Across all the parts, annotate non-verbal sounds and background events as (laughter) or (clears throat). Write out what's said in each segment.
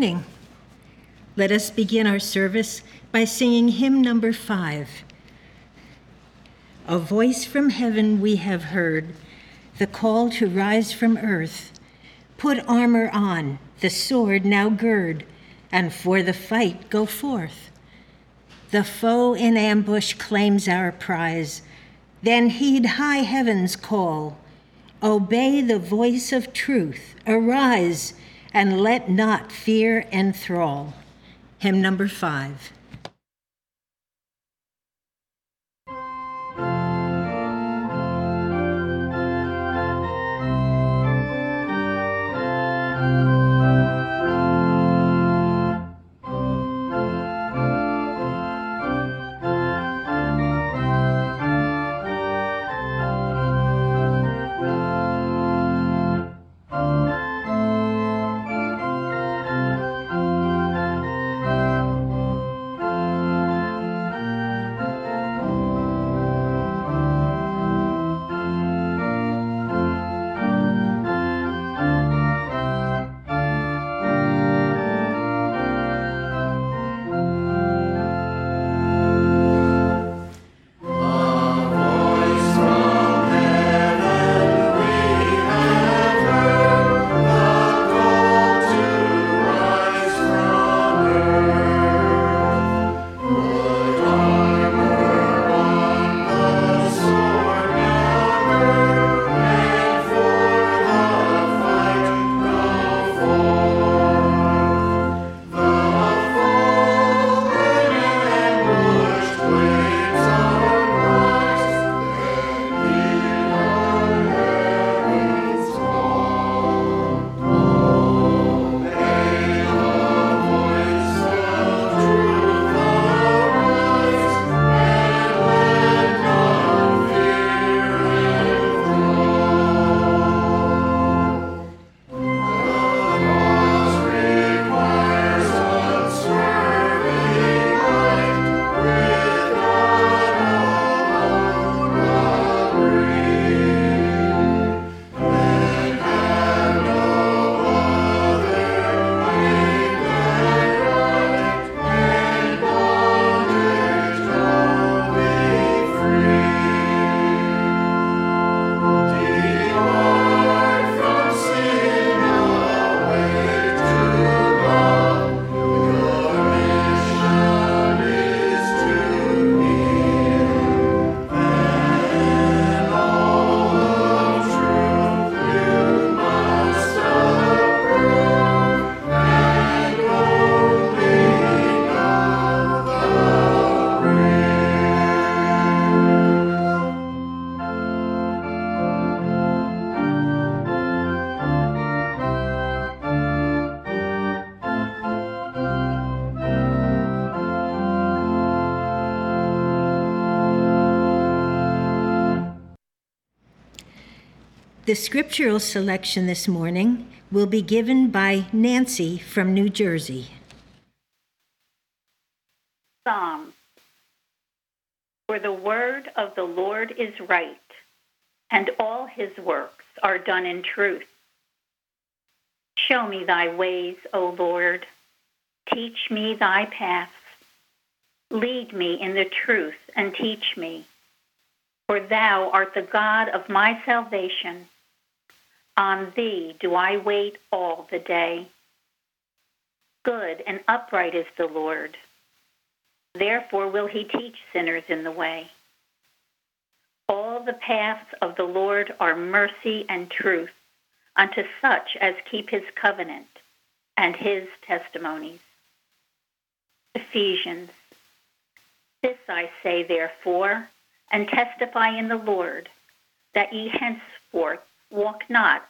Morning. Let us begin our service by singing hymn number five. A voice from heaven we have heard, the call to rise from earth. Put armor on, the sword now gird, and for the fight go forth. The foe in ambush claims our prize, then heed high heaven's call. Obey the voice of truth, arise and let not fear enthrall. Hymn number five. The scriptural selection this morning will be given by Nancy from New Jersey. Psalm. For the word of the Lord is right, and all his works are done in truth. Show me thy ways, O Lord. Teach me thy paths. Lead me in the truth and teach me. For thou art the God of my salvation. On thee do I wait all the day. Good and upright is the Lord. Therefore will he teach sinners in the way. All the paths of the Lord are mercy and truth unto such as keep his covenant and his testimonies. Ephesians. This I say, therefore, and testify in the Lord, that ye henceforth walk not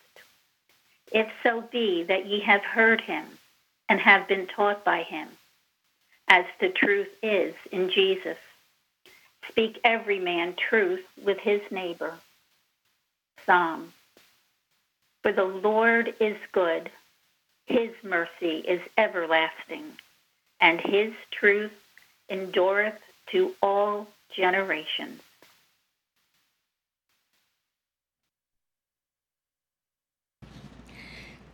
if so be that ye have heard him and have been taught by him, as the truth is in Jesus. Speak every man truth with his neighbor. Psalm. For the Lord is good, his mercy is everlasting, and his truth endureth to all generations.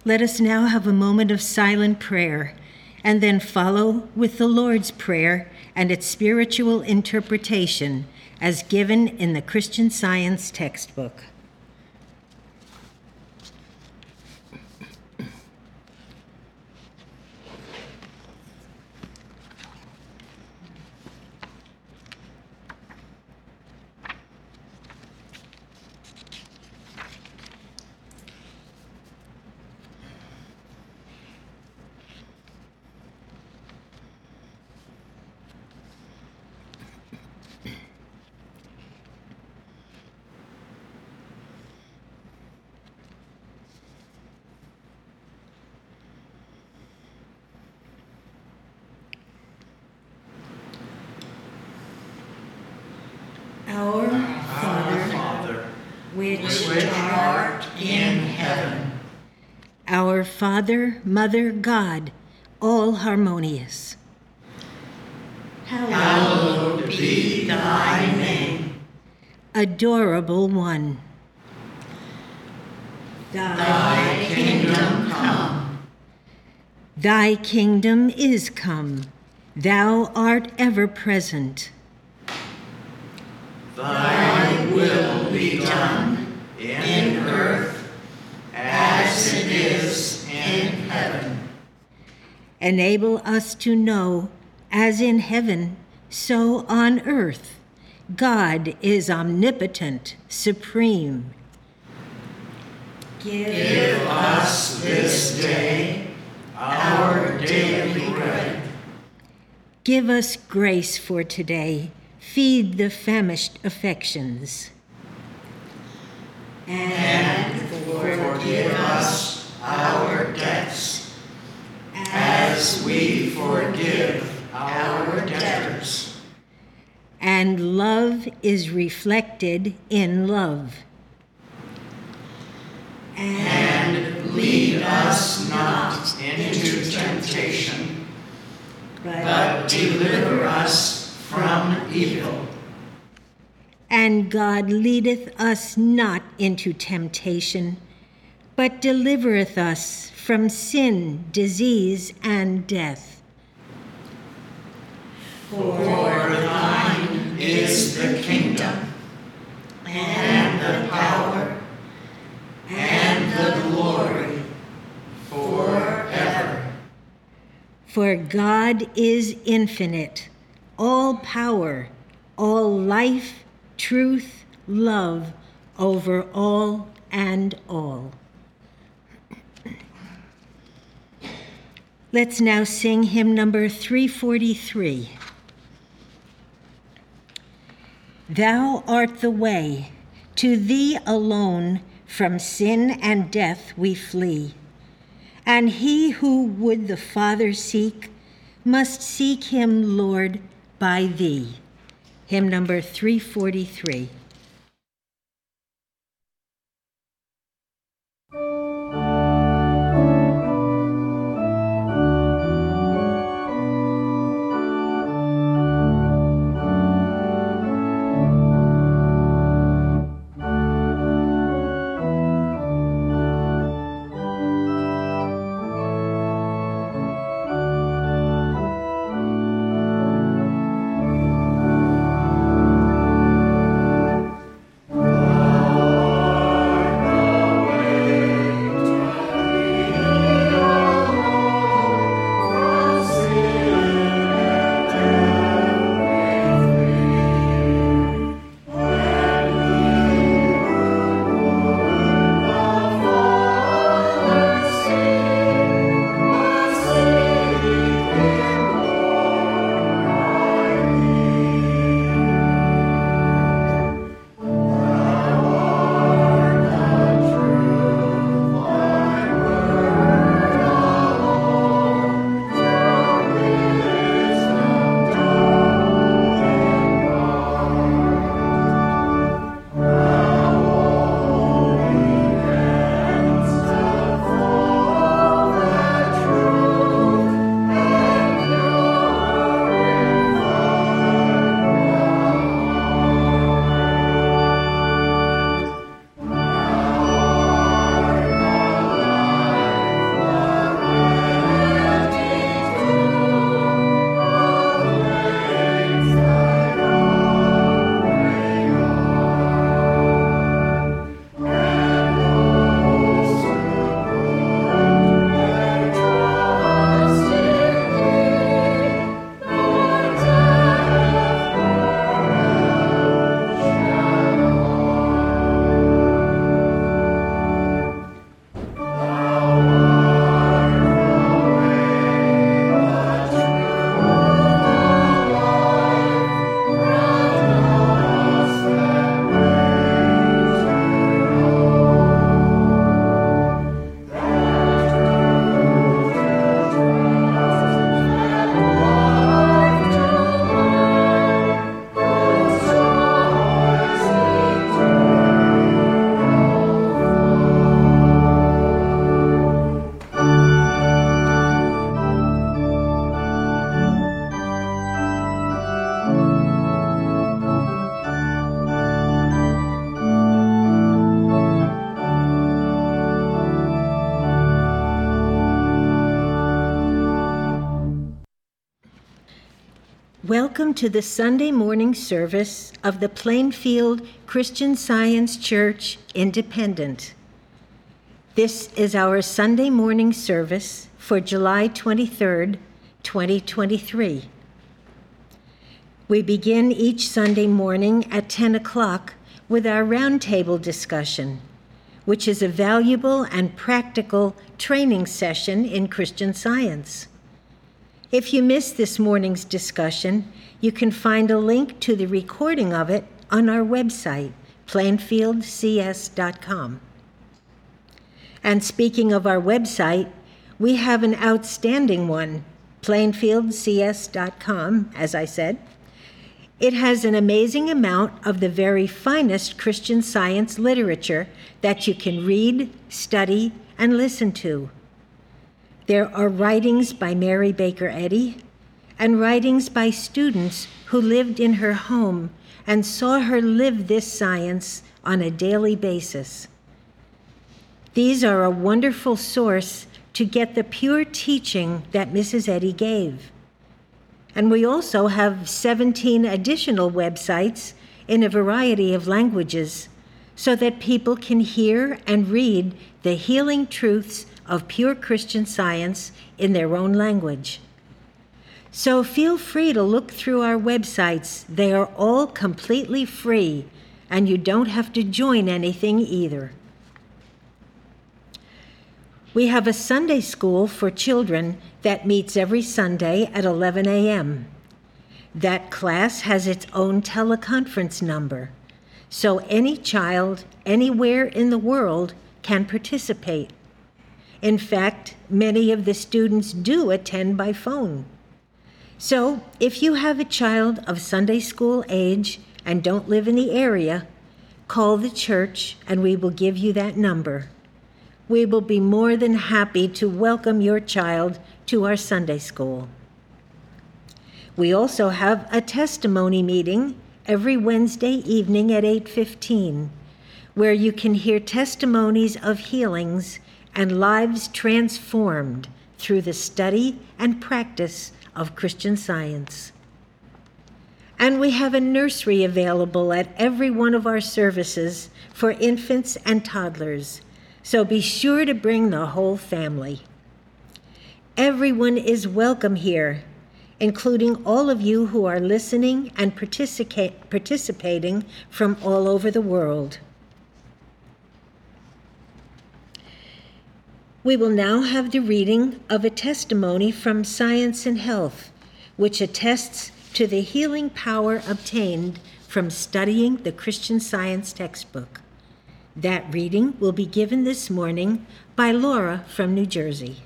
Let us now have a moment of silent prayer and then follow with the Lord's Prayer and its spiritual interpretation as given in the Christian Science textbook. Our Father, which art in heaven. Our Father, Mother, God, all harmonious. Hallowed be thy name. Adorable One. Thy kingdom come. Thy kingdom is come. Thou art ever present. Thy will be done in earth as it is. Enable us to know, as in heaven, so on earth, God is omnipotent, supreme. Give us this day our daily bread. Give us grace for today. Feed the famished affections. And forgive us our debts as we forgive our debtors. And love is reflected in love. And lead us not into temptation, but deliver us from evil. And God leadeth us not into temptation, but delivereth us from sin, disease, and death. For thine is the kingdom, and the power, and the glory, forever. For God is infinite, all power, all life, truth, love over all and all. Let's now sing hymn number 343. Thou art the way, to thee alone from sin and death we flee. And he who would the Father seek must seek him, Lord, by thee. Hymn number 343. To the Sunday morning service of the Plainfield Christian Science Church Independent. This is our Sunday morning service for July 23rd, 2023. We begin each Sunday morning at 10 o'clock with our roundtable discussion, which is a valuable and practical training session in Christian Science. If you missed this morning's discussion, you can find a link to the recording of it on our website, plainfieldcs.com. And speaking of our website, we have an outstanding one, plainfieldcs.com, as I said. It has an amazing amount of the very finest Christian science literature that you can read, study, and listen to. There are writings by Mary Baker Eddy and writings by students who lived in her home and saw her live this science on a daily basis. These are a wonderful source to get the pure teaching that Mrs. Eddy gave. And we also have 17 additional websites in a variety of languages so that people can hear and read the healing truths of pure Christian science in their own language. So feel free to look through our websites. They are all completely free, and you don't have to join anything either. We have a Sunday school for children that meets every Sunday at 11 a.m. That class has its own teleconference number, so any child anywhere in the world can participate. In fact, many of the students do attend by phone. So, if you have a child of Sunday school age and don't live in the area, call the church and we will give you that number. We will be more than happy to welcome your child to our Sunday school. We also have a testimony meeting every Wednesday evening at 8:15 where you can hear testimonies of healings and lives transformed through the study and practice of Christian science. And we have a nursery available at every one of our services for infants and toddlers, so be sure to bring the whole family. Everyone is welcome here, including all of you who are listening and participating from all over the world. We will now have the reading of a testimony from Science and Health, which attests to the healing power obtained from studying the Christian Science textbook. That reading will be given this morning by Laura from New Jersey.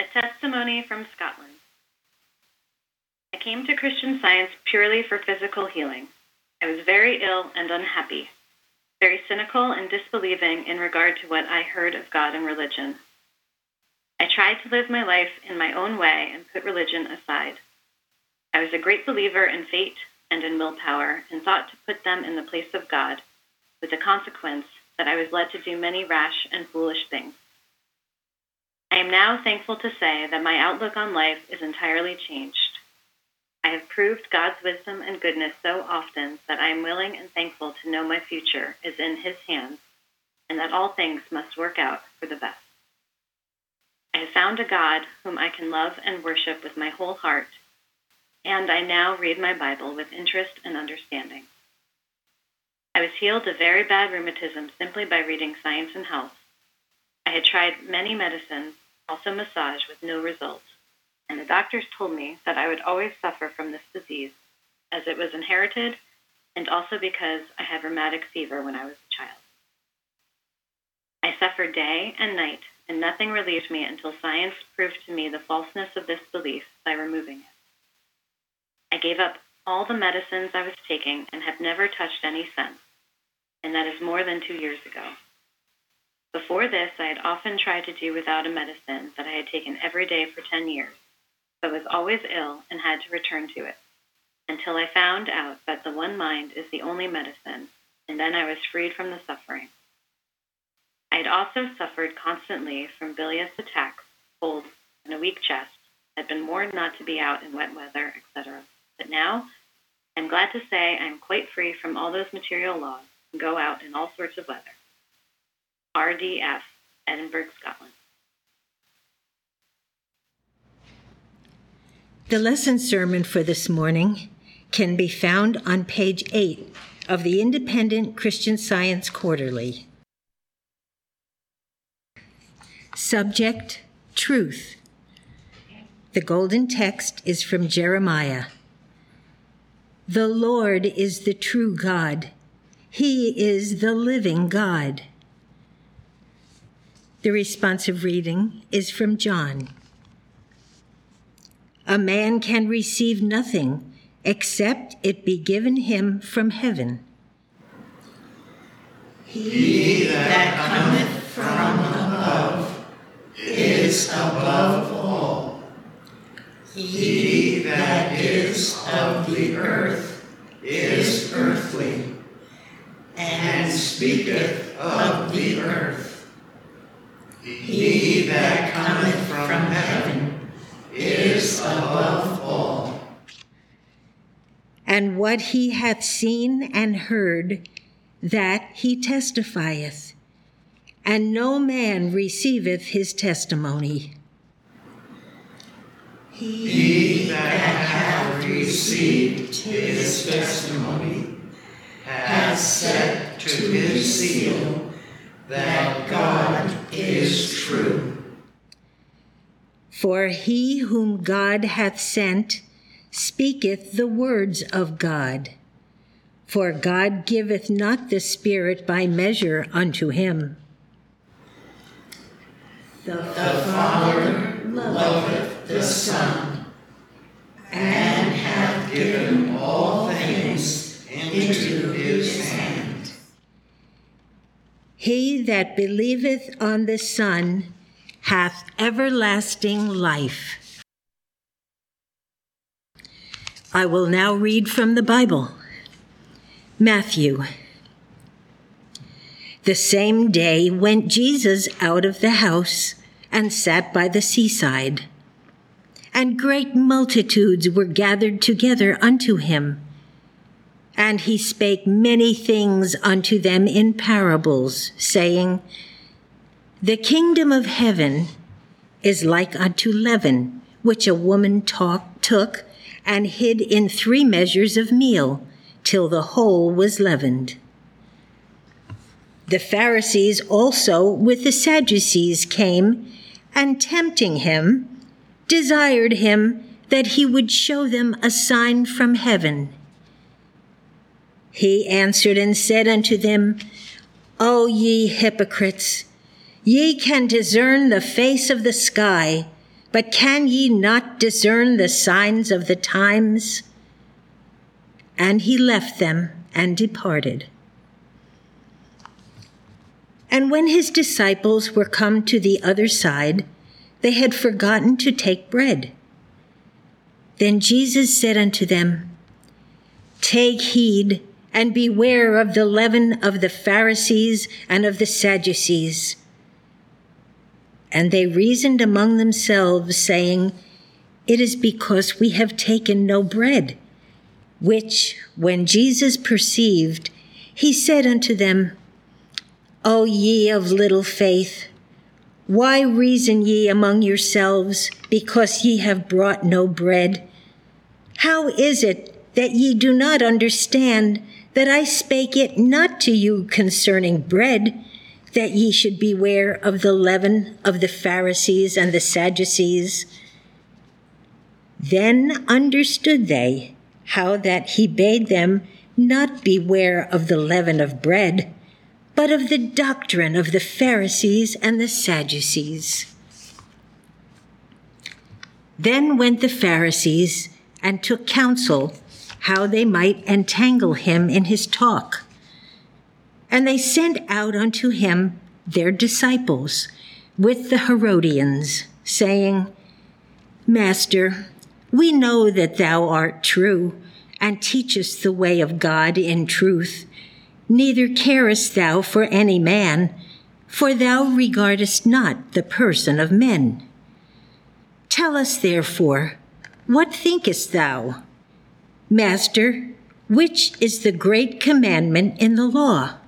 A testimony from Scotland. I came to Christian Science purely for physical healing. I was very ill and unhappy very cynical and disbelieving in regard to what I heard of God and religion. I tried to live my life in my own way and put religion aside. I was a great believer in fate and in willpower and thought to put them in the place of God, with the consequence that I was led to do many rash and foolish things. I am now thankful to say that my outlook on life is entirely changed. I have proved God's wisdom and goodness so often that I am willing and thankful to know my future is in His hands and that all things must work out for the best. I have found a God whom I can love and worship with my whole heart, and I now read my Bible with interest and understanding. I was healed of very bad rheumatism simply by reading Science and Health. I had tried many medicines, also massage, with no result and the doctors told me that I would always suffer from this disease, as it was inherited and also because I had rheumatic fever when I was a child. I suffered day and night, and nothing relieved me until science proved to me the falseness of this belief by removing it. I gave up all the medicines I was taking and have never touched any since, and that is more than two years ago. Before this, I had often tried to do without a medicine that I had taken every day for 10 years, but was always ill and had to return to it, until I found out that the one mind is the only medicine, and then I was freed from the suffering. I had also suffered constantly from bilious attacks, colds, and a weak chest, I'd been warned not to be out in wet weather, etc. But now, I'm glad to say I'm quite free from all those material laws and go out in all sorts of weather. RDF, Edinburgh, Scotland. The lesson sermon for this morning can be found on page 8 of the Independent Christian Science Quarterly. Subject Truth. The golden text is from Jeremiah. The Lord is the true God, He is the living God. The responsive reading is from John. A man can receive nothing except it be given him from heaven. He that cometh from above is above all. He that is of the earth is earthly, and speaketh of the earth. He that cometh from heaven is above all. And what he hath seen and heard, that he testifieth, and no man receiveth his testimony. He that hath received his testimony hath set to his seal that God is true. For he whom God hath sent speaketh the words of God. For God giveth not the Spirit by measure unto him. The Father loveth the Son, and hath given all things into his hand. He that believeth on the Son hath everlasting life. I will now read from the Bible. Matthew. The same day went Jesus out of the house and sat by the seaside. And great multitudes were gathered together unto him. And he spake many things unto them in parables, saying, The kingdom of heaven is like unto leaven, which a woman talk, took and hid in three measures of meal, till the whole was leavened. The Pharisees also with the Sadducees came, and tempting him, desired him that he would show them a sign from heaven. He answered and said unto them, O ye hypocrites, ye can discern the face of the sky, but can ye not discern the signs of the times? And he left them and departed. And when his disciples were come to the other side, they had forgotten to take bread. Then Jesus said unto them, Take heed and beware of the leaven of the Pharisees and of the Sadducees. And they reasoned among themselves, saying, It is because we have taken no bread. Which, when Jesus perceived, he said unto them, O ye of little faith, why reason ye among yourselves, because ye have brought no bread? How is it that ye do not understand that I spake it not to you concerning bread, that ye should beware of the leaven of the Pharisees and the Sadducees? Then understood they how that he bade them not beware of the leaven of bread, but of the doctrine of the Pharisees and the Sadducees. Then went the Pharisees and took counsel how they might entangle him in his talk. And they sent out unto him their disciples with the Herodians, saying, Master, we know that thou art true and teachest the way of God in truth. Neither carest thou for any man, for thou regardest not the person of men. Tell us therefore, what thinkest thou? Master, which is the great commandment in the law?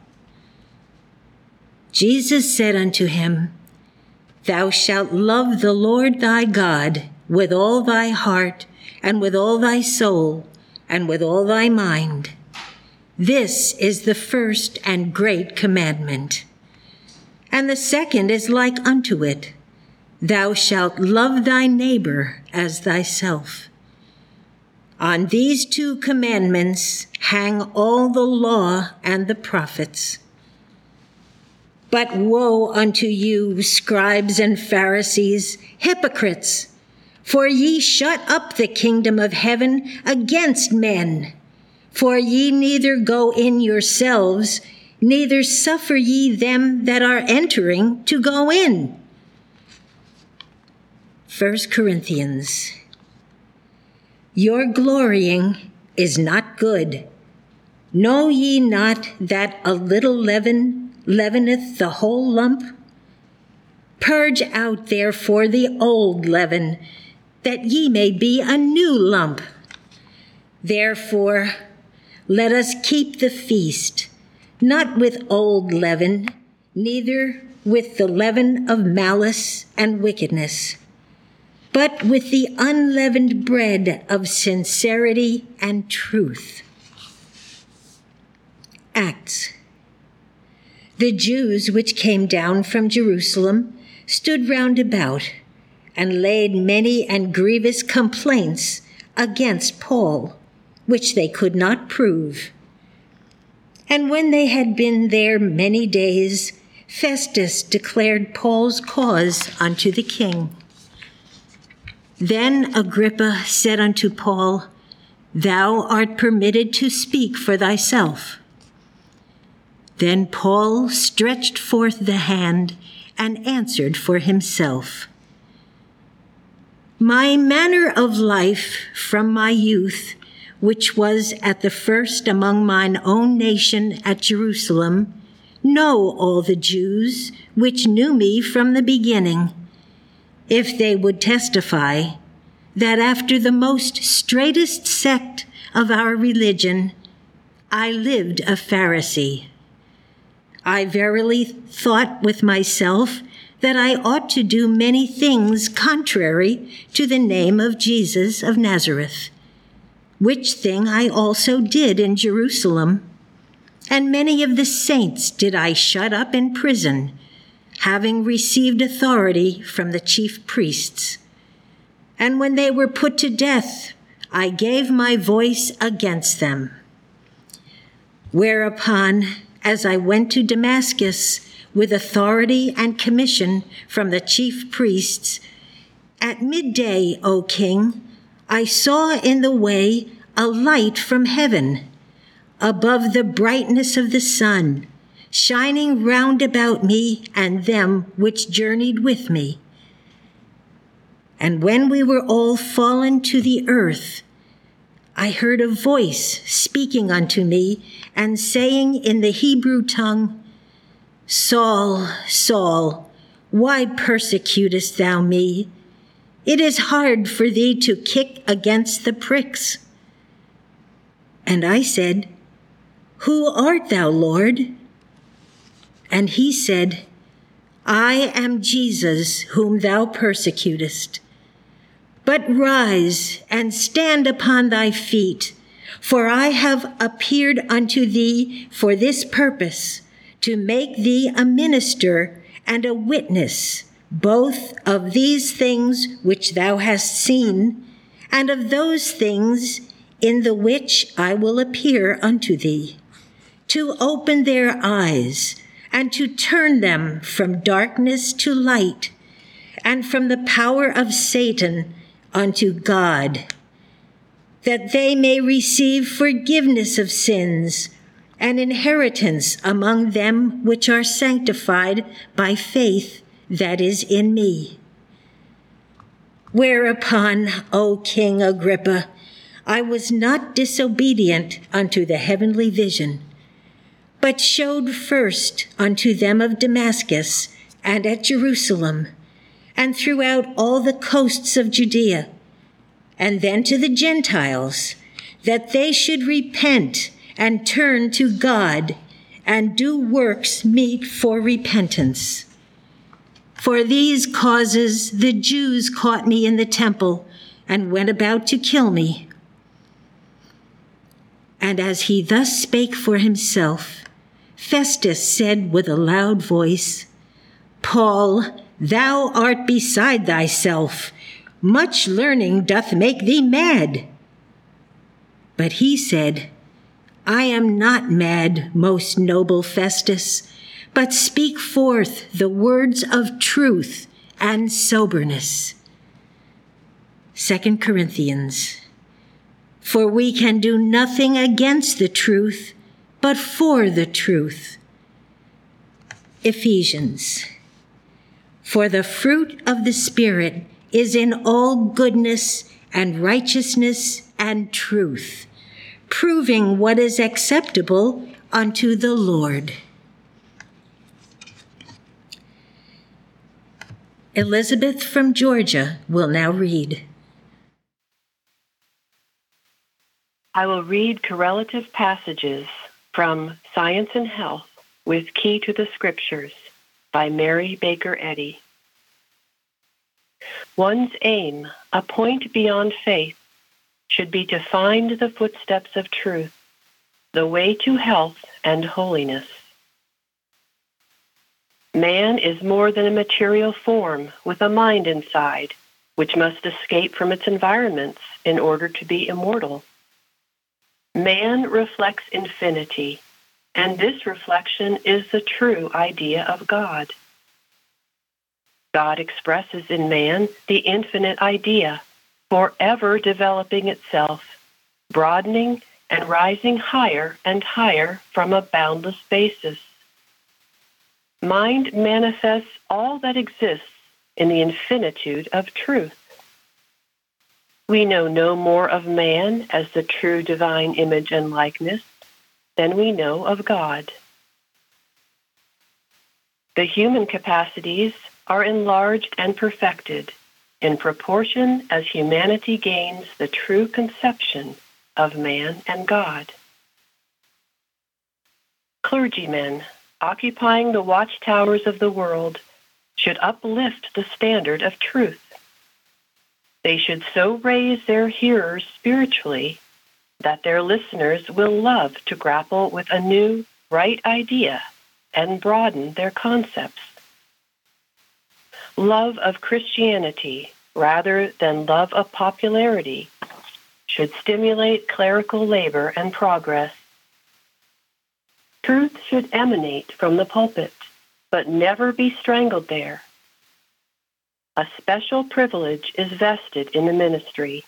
Jesus said unto him, Thou shalt love the Lord thy God with all thy heart, and with all thy soul, and with all thy mind. This is the first and great commandment. And the second is like unto it Thou shalt love thy neighbor as thyself. On these two commandments hang all the law and the prophets. But woe unto you, scribes and Pharisees, hypocrites! For ye shut up the kingdom of heaven against men. For ye neither go in yourselves, neither suffer ye them that are entering to go in. 1 Corinthians. Your glorying is not good. Know ye not that a little leaven leaveneth the whole lump? Purge out therefore the old leaven, that ye may be a new lump. Therefore, let us keep the feast, not with old leaven, neither with the leaven of malice and wickedness, but with the unleavened bread of sincerity and truth. Acts the Jews which came down from Jerusalem stood round about and laid many and grievous complaints against Paul, which they could not prove. And when they had been there many days, Festus declared Paul's cause unto the king. Then Agrippa said unto Paul, Thou art permitted to speak for thyself. Then Paul stretched forth the hand and answered for himself. My manner of life from my youth, which was at the first among mine own nation at Jerusalem, know all the Jews which knew me from the beginning, if they would testify that after the most straightest sect of our religion, I lived a Pharisee. I verily thought with myself that I ought to do many things contrary to the name of Jesus of Nazareth, which thing I also did in Jerusalem. And many of the saints did I shut up in prison, having received authority from the chief priests. And when they were put to death, I gave my voice against them. Whereupon as I went to Damascus with authority and commission from the chief priests. At midday, O king, I saw in the way a light from heaven, above the brightness of the sun, shining round about me and them which journeyed with me. And when we were all fallen to the earth, I heard a voice speaking unto me and saying in the Hebrew tongue, Saul, Saul, why persecutest thou me? It is hard for thee to kick against the pricks. And I said, Who art thou, Lord? And he said, I am Jesus whom thou persecutest. But rise and stand upon thy feet, for I have appeared unto thee for this purpose, to make thee a minister and a witness both of these things which thou hast seen, and of those things in the which I will appear unto thee, to open their eyes, and to turn them from darkness to light, and from the power of Satan unto God, that they may receive forgiveness of sins and inheritance among them which are sanctified by faith that is in me. Whereupon, O King Agrippa, I was not disobedient unto the heavenly vision, but showed first unto them of Damascus and at Jerusalem and throughout all the coasts of Judea, and then to the Gentiles, that they should repent and turn to God and do works meet for repentance. For these causes the Jews caught me in the temple and went about to kill me. And as he thus spake for himself, Festus said with a loud voice, Paul, thou art beside thyself. Much learning doth make thee mad. But he said, I am not mad, most noble Festus, but speak forth the words of truth and soberness. 2 Corinthians. For we can do nothing against the truth, but for the truth. Ephesians. For the fruit of the Spirit is in all goodness and righteousness and truth proving what is acceptable unto the Lord. Elizabeth from Georgia will now read. I will read correlative passages from Science and Health with Key to the Scriptures by Mary Baker Eddy. One's aim, a point beyond faith, should be to find the footsteps of truth, the way to health and holiness. Man is more than a material form with a mind inside, which must escape from its environments in order to be immortal. Man reflects infinity, and this reflection is the true idea of God. God expresses in man the infinite idea forever developing itself, broadening and rising higher and higher from a boundless basis. Mind manifests all that exists in the infinitude of truth. We know no more of man as the true divine image and likeness than we know of God. The human capacities are enlarged and perfected in proportion as humanity gains the true conception of man and God. Clergymen occupying the watchtowers of the world should uplift the standard of truth. They should so raise their hearers spiritually that their listeners will love to grapple with a new, right idea and broaden their concepts. Love of Christianity rather than love of popularity should stimulate clerical labor and progress. Truth should emanate from the pulpit, but never be strangled there. A special privilege is vested in the ministry.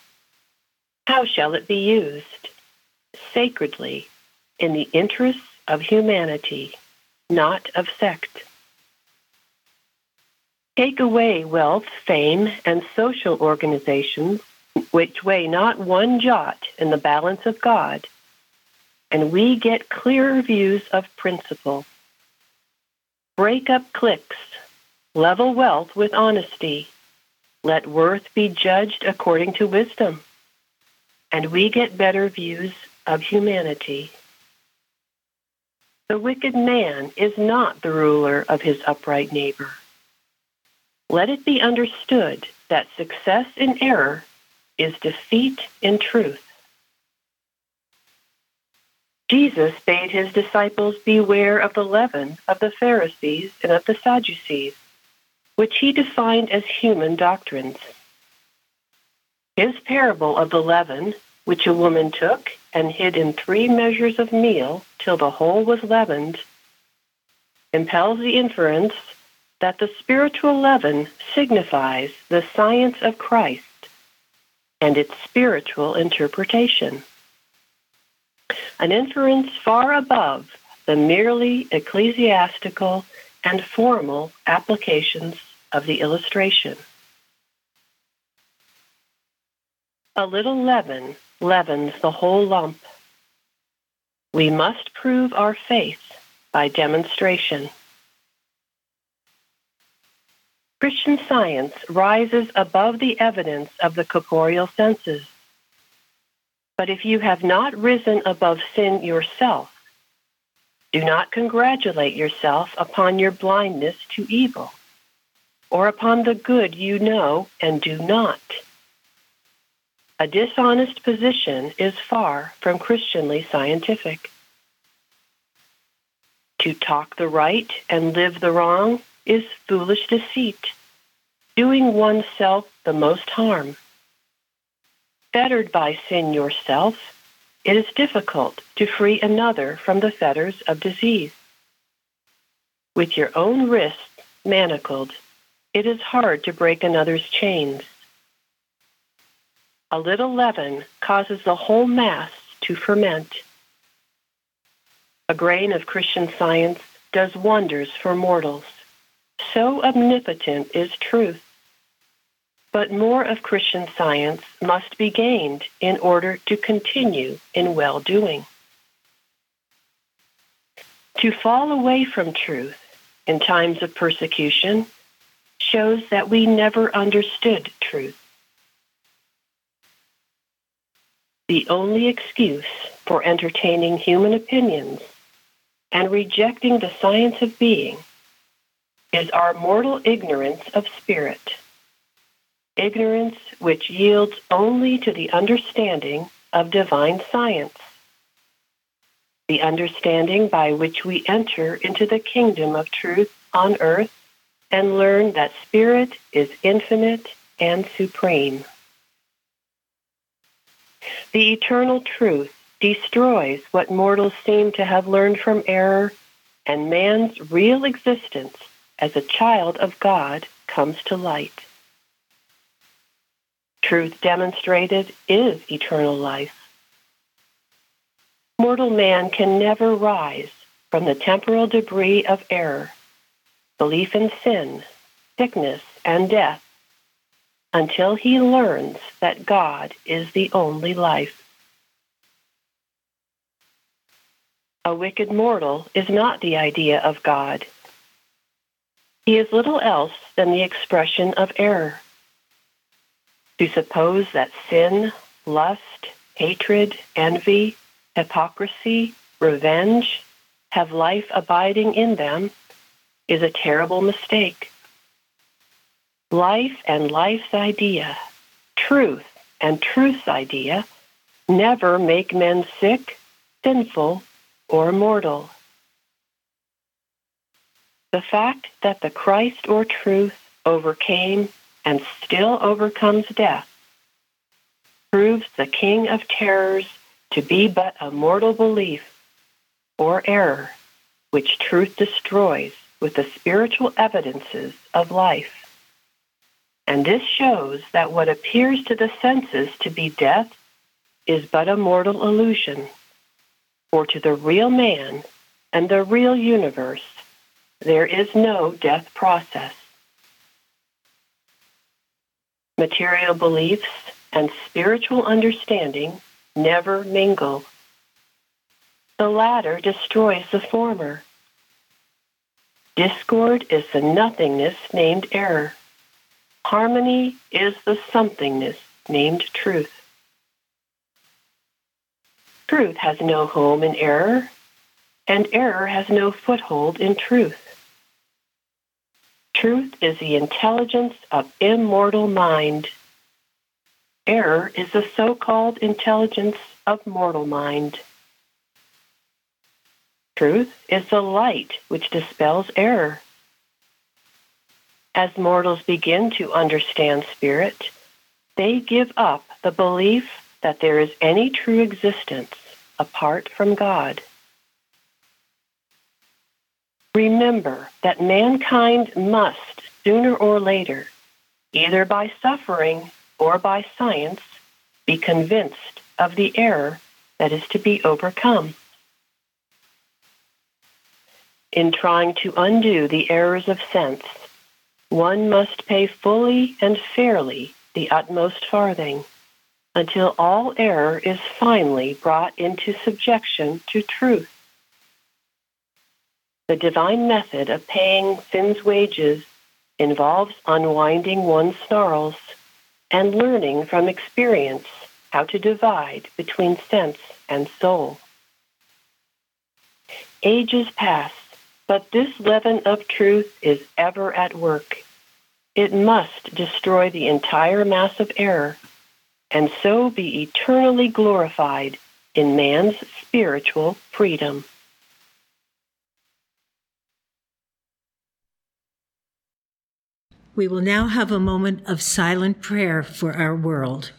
How shall it be used? Sacredly, in the interests of humanity, not of sect. Take away wealth, fame, and social organizations which weigh not one jot in the balance of God, and we get clearer views of principle. Break up cliques, level wealth with honesty, let worth be judged according to wisdom, and we get better views of humanity. The wicked man is not the ruler of his upright neighbor. Let it be understood that success in error is defeat in truth. Jesus bade his disciples beware of the leaven of the Pharisees and of the Sadducees, which he defined as human doctrines. His parable of the leaven, which a woman took and hid in three measures of meal till the whole was leavened, impels the inference that the spiritual leaven signifies the science of Christ and its spiritual interpretation. An inference far above the merely ecclesiastical and formal applications of the illustration. A little leaven leavens the whole lump. We must prove our faith by demonstration. Christian science rises above the evidence of the corporeal senses. But if you have not risen above sin yourself, do not congratulate yourself upon your blindness to evil, or upon the good you know and do not. A dishonest position is far from Christianly scientific. To talk the right and live the wrong is foolish deceit, doing oneself the most harm. Fettered by sin yourself, it is difficult to free another from the fetters of disease. With your own wrists manacled, it is hard to break another's chains. A little leaven causes the whole mass to ferment. A grain of Christian science does wonders for mortals. So omnipotent is truth. But more of Christian science must be gained in order to continue in well doing. To fall away from truth in times of persecution shows that we never understood truth. The only excuse for entertaining human opinions and rejecting the science of being is our mortal ignorance of spirit, ignorance which yields only to the understanding of divine science, the understanding by which we enter into the kingdom of truth on earth and learn that spirit is infinite and supreme. The eternal truth destroys what mortals seem to have learned from error, and man's real existence as a child of God comes to light. Truth demonstrated is eternal life. Mortal man can never rise from the temporal debris of error, belief in sin, sickness, and death until he learns that God is the only life. A wicked mortal is not the idea of God. He is little else than the expression of error. To suppose that sin, lust, hatred, envy, hypocrisy, revenge have life abiding in them is a terrible mistake. Life and life's idea, truth and truth's idea, never make men sick, sinful, or mortal. The fact that the Christ or truth overcame and still overcomes death proves the king of terrors to be but a mortal belief or error which truth destroys with the spiritual evidences of life. And this shows that what appears to the senses to be death is but a mortal illusion. For to the real man and the real universe, there is no death process. Material beliefs and spiritual understanding never mingle. The latter destroys the former. Discord is the nothingness named error. Harmony is the somethingness named truth. Truth has no home in error, and error has no foothold in truth. Truth is the intelligence of immortal mind. Error is the so-called intelligence of mortal mind. Truth is the light which dispels error. As mortals begin to understand spirit, they give up the belief that there is any true existence apart from God. Remember that mankind must, sooner or later, either by suffering or by science, be convinced of the error that is to be overcome. In trying to undo the errors of sense, one must pay fully and fairly the utmost farthing until all error is finally brought into subjection to truth. The divine method of paying sin's wages involves unwinding one's snarls and learning from experience how to divide between sense and soul. Ages pass, but this leaven of truth is ever at work. It must destroy the entire mass of error and so be eternally glorified in man's spiritual freedom. We will now have a moment of silent prayer for our world.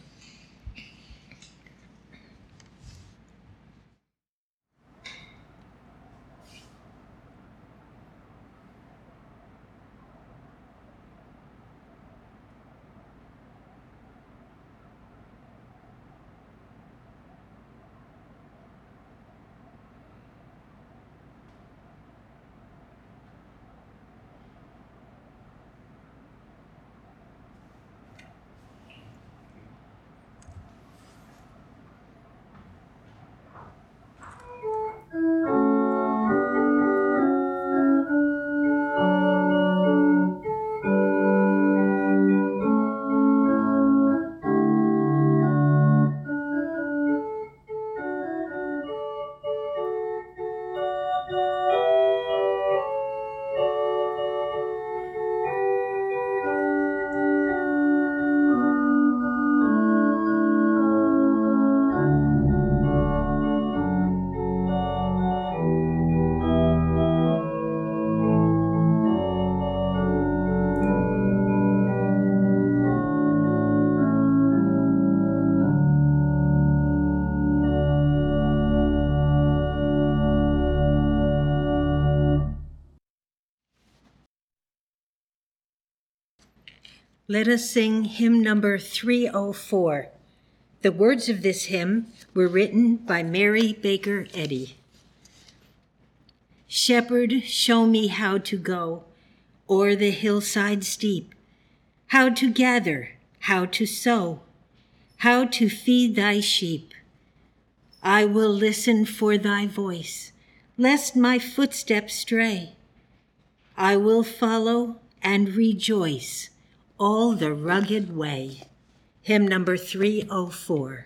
Let us sing hymn number 304. The words of this hymn were written by Mary Baker Eddy. Shepherd, show me how to go o'er the hillside steep, how to gather, how to sow, how to feed thy sheep. I will listen for thy voice, lest my footsteps stray. I will follow and rejoice all the Rugged Way. Hymn number 304.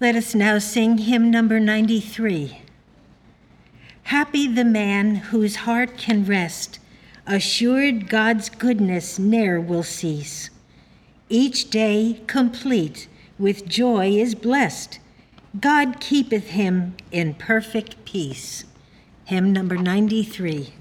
Let us now sing hymn number 93. Happy the man whose heart can rest, assured God's goodness ne'er will cease. Each day complete with joy is blessed. God keepeth him in perfect peace. Hymn number 93.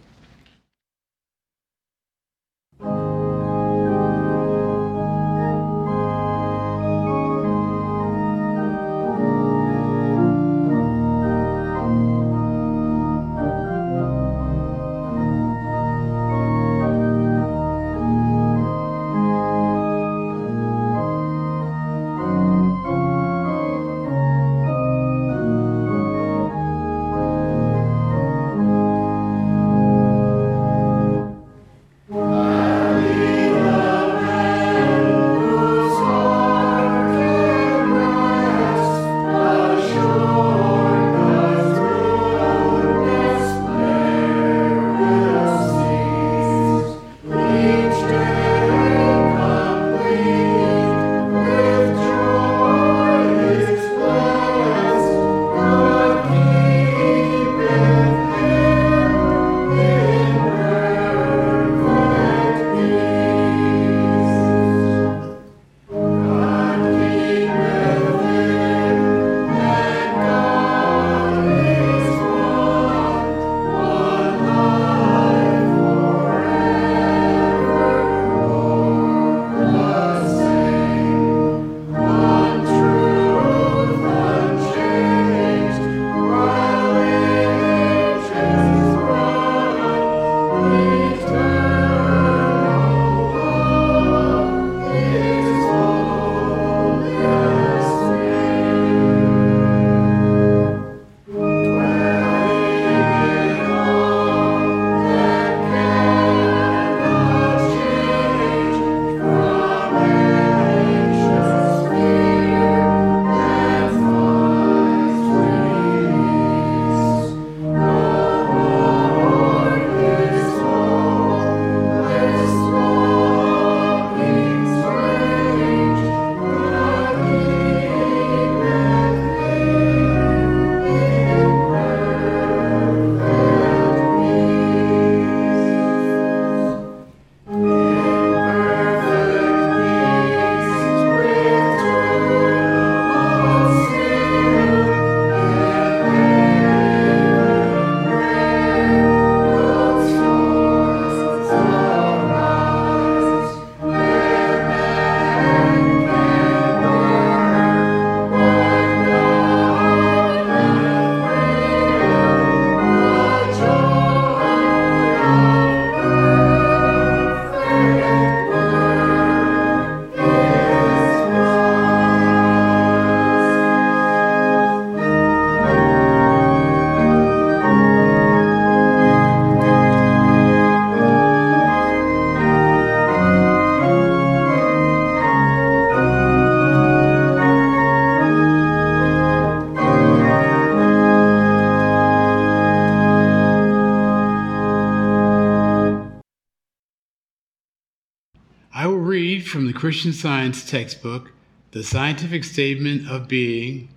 Christian Science textbook, The Scientific Statement of Being,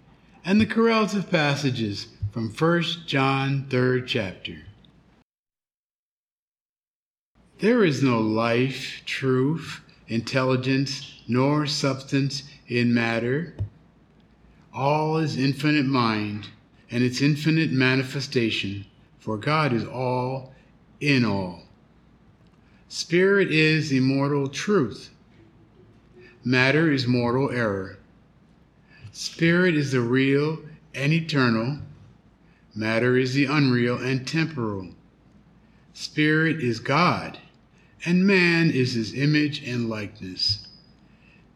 and the correlative passages from 1 John 3rd chapter. There is no life, truth, intelligence, nor substance in matter. All is infinite mind and its infinite manifestation, for God is all in all. Spirit is immortal truth. Matter is mortal error. Spirit is the real and eternal. Matter is the unreal and temporal. Spirit is God, and man is his image and likeness.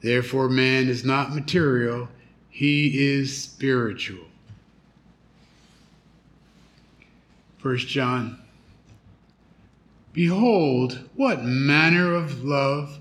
Therefore, man is not material, he is spiritual. 1 John Behold, what manner of love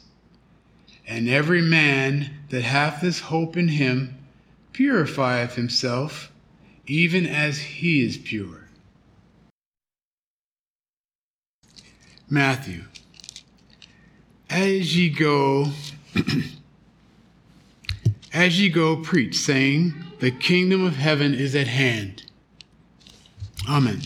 And every man that hath this hope in him purifieth himself, even as he is pure. Matthew. As ye go, (clears throat) as ye go, preach, saying, The kingdom of heaven is at hand. Amen.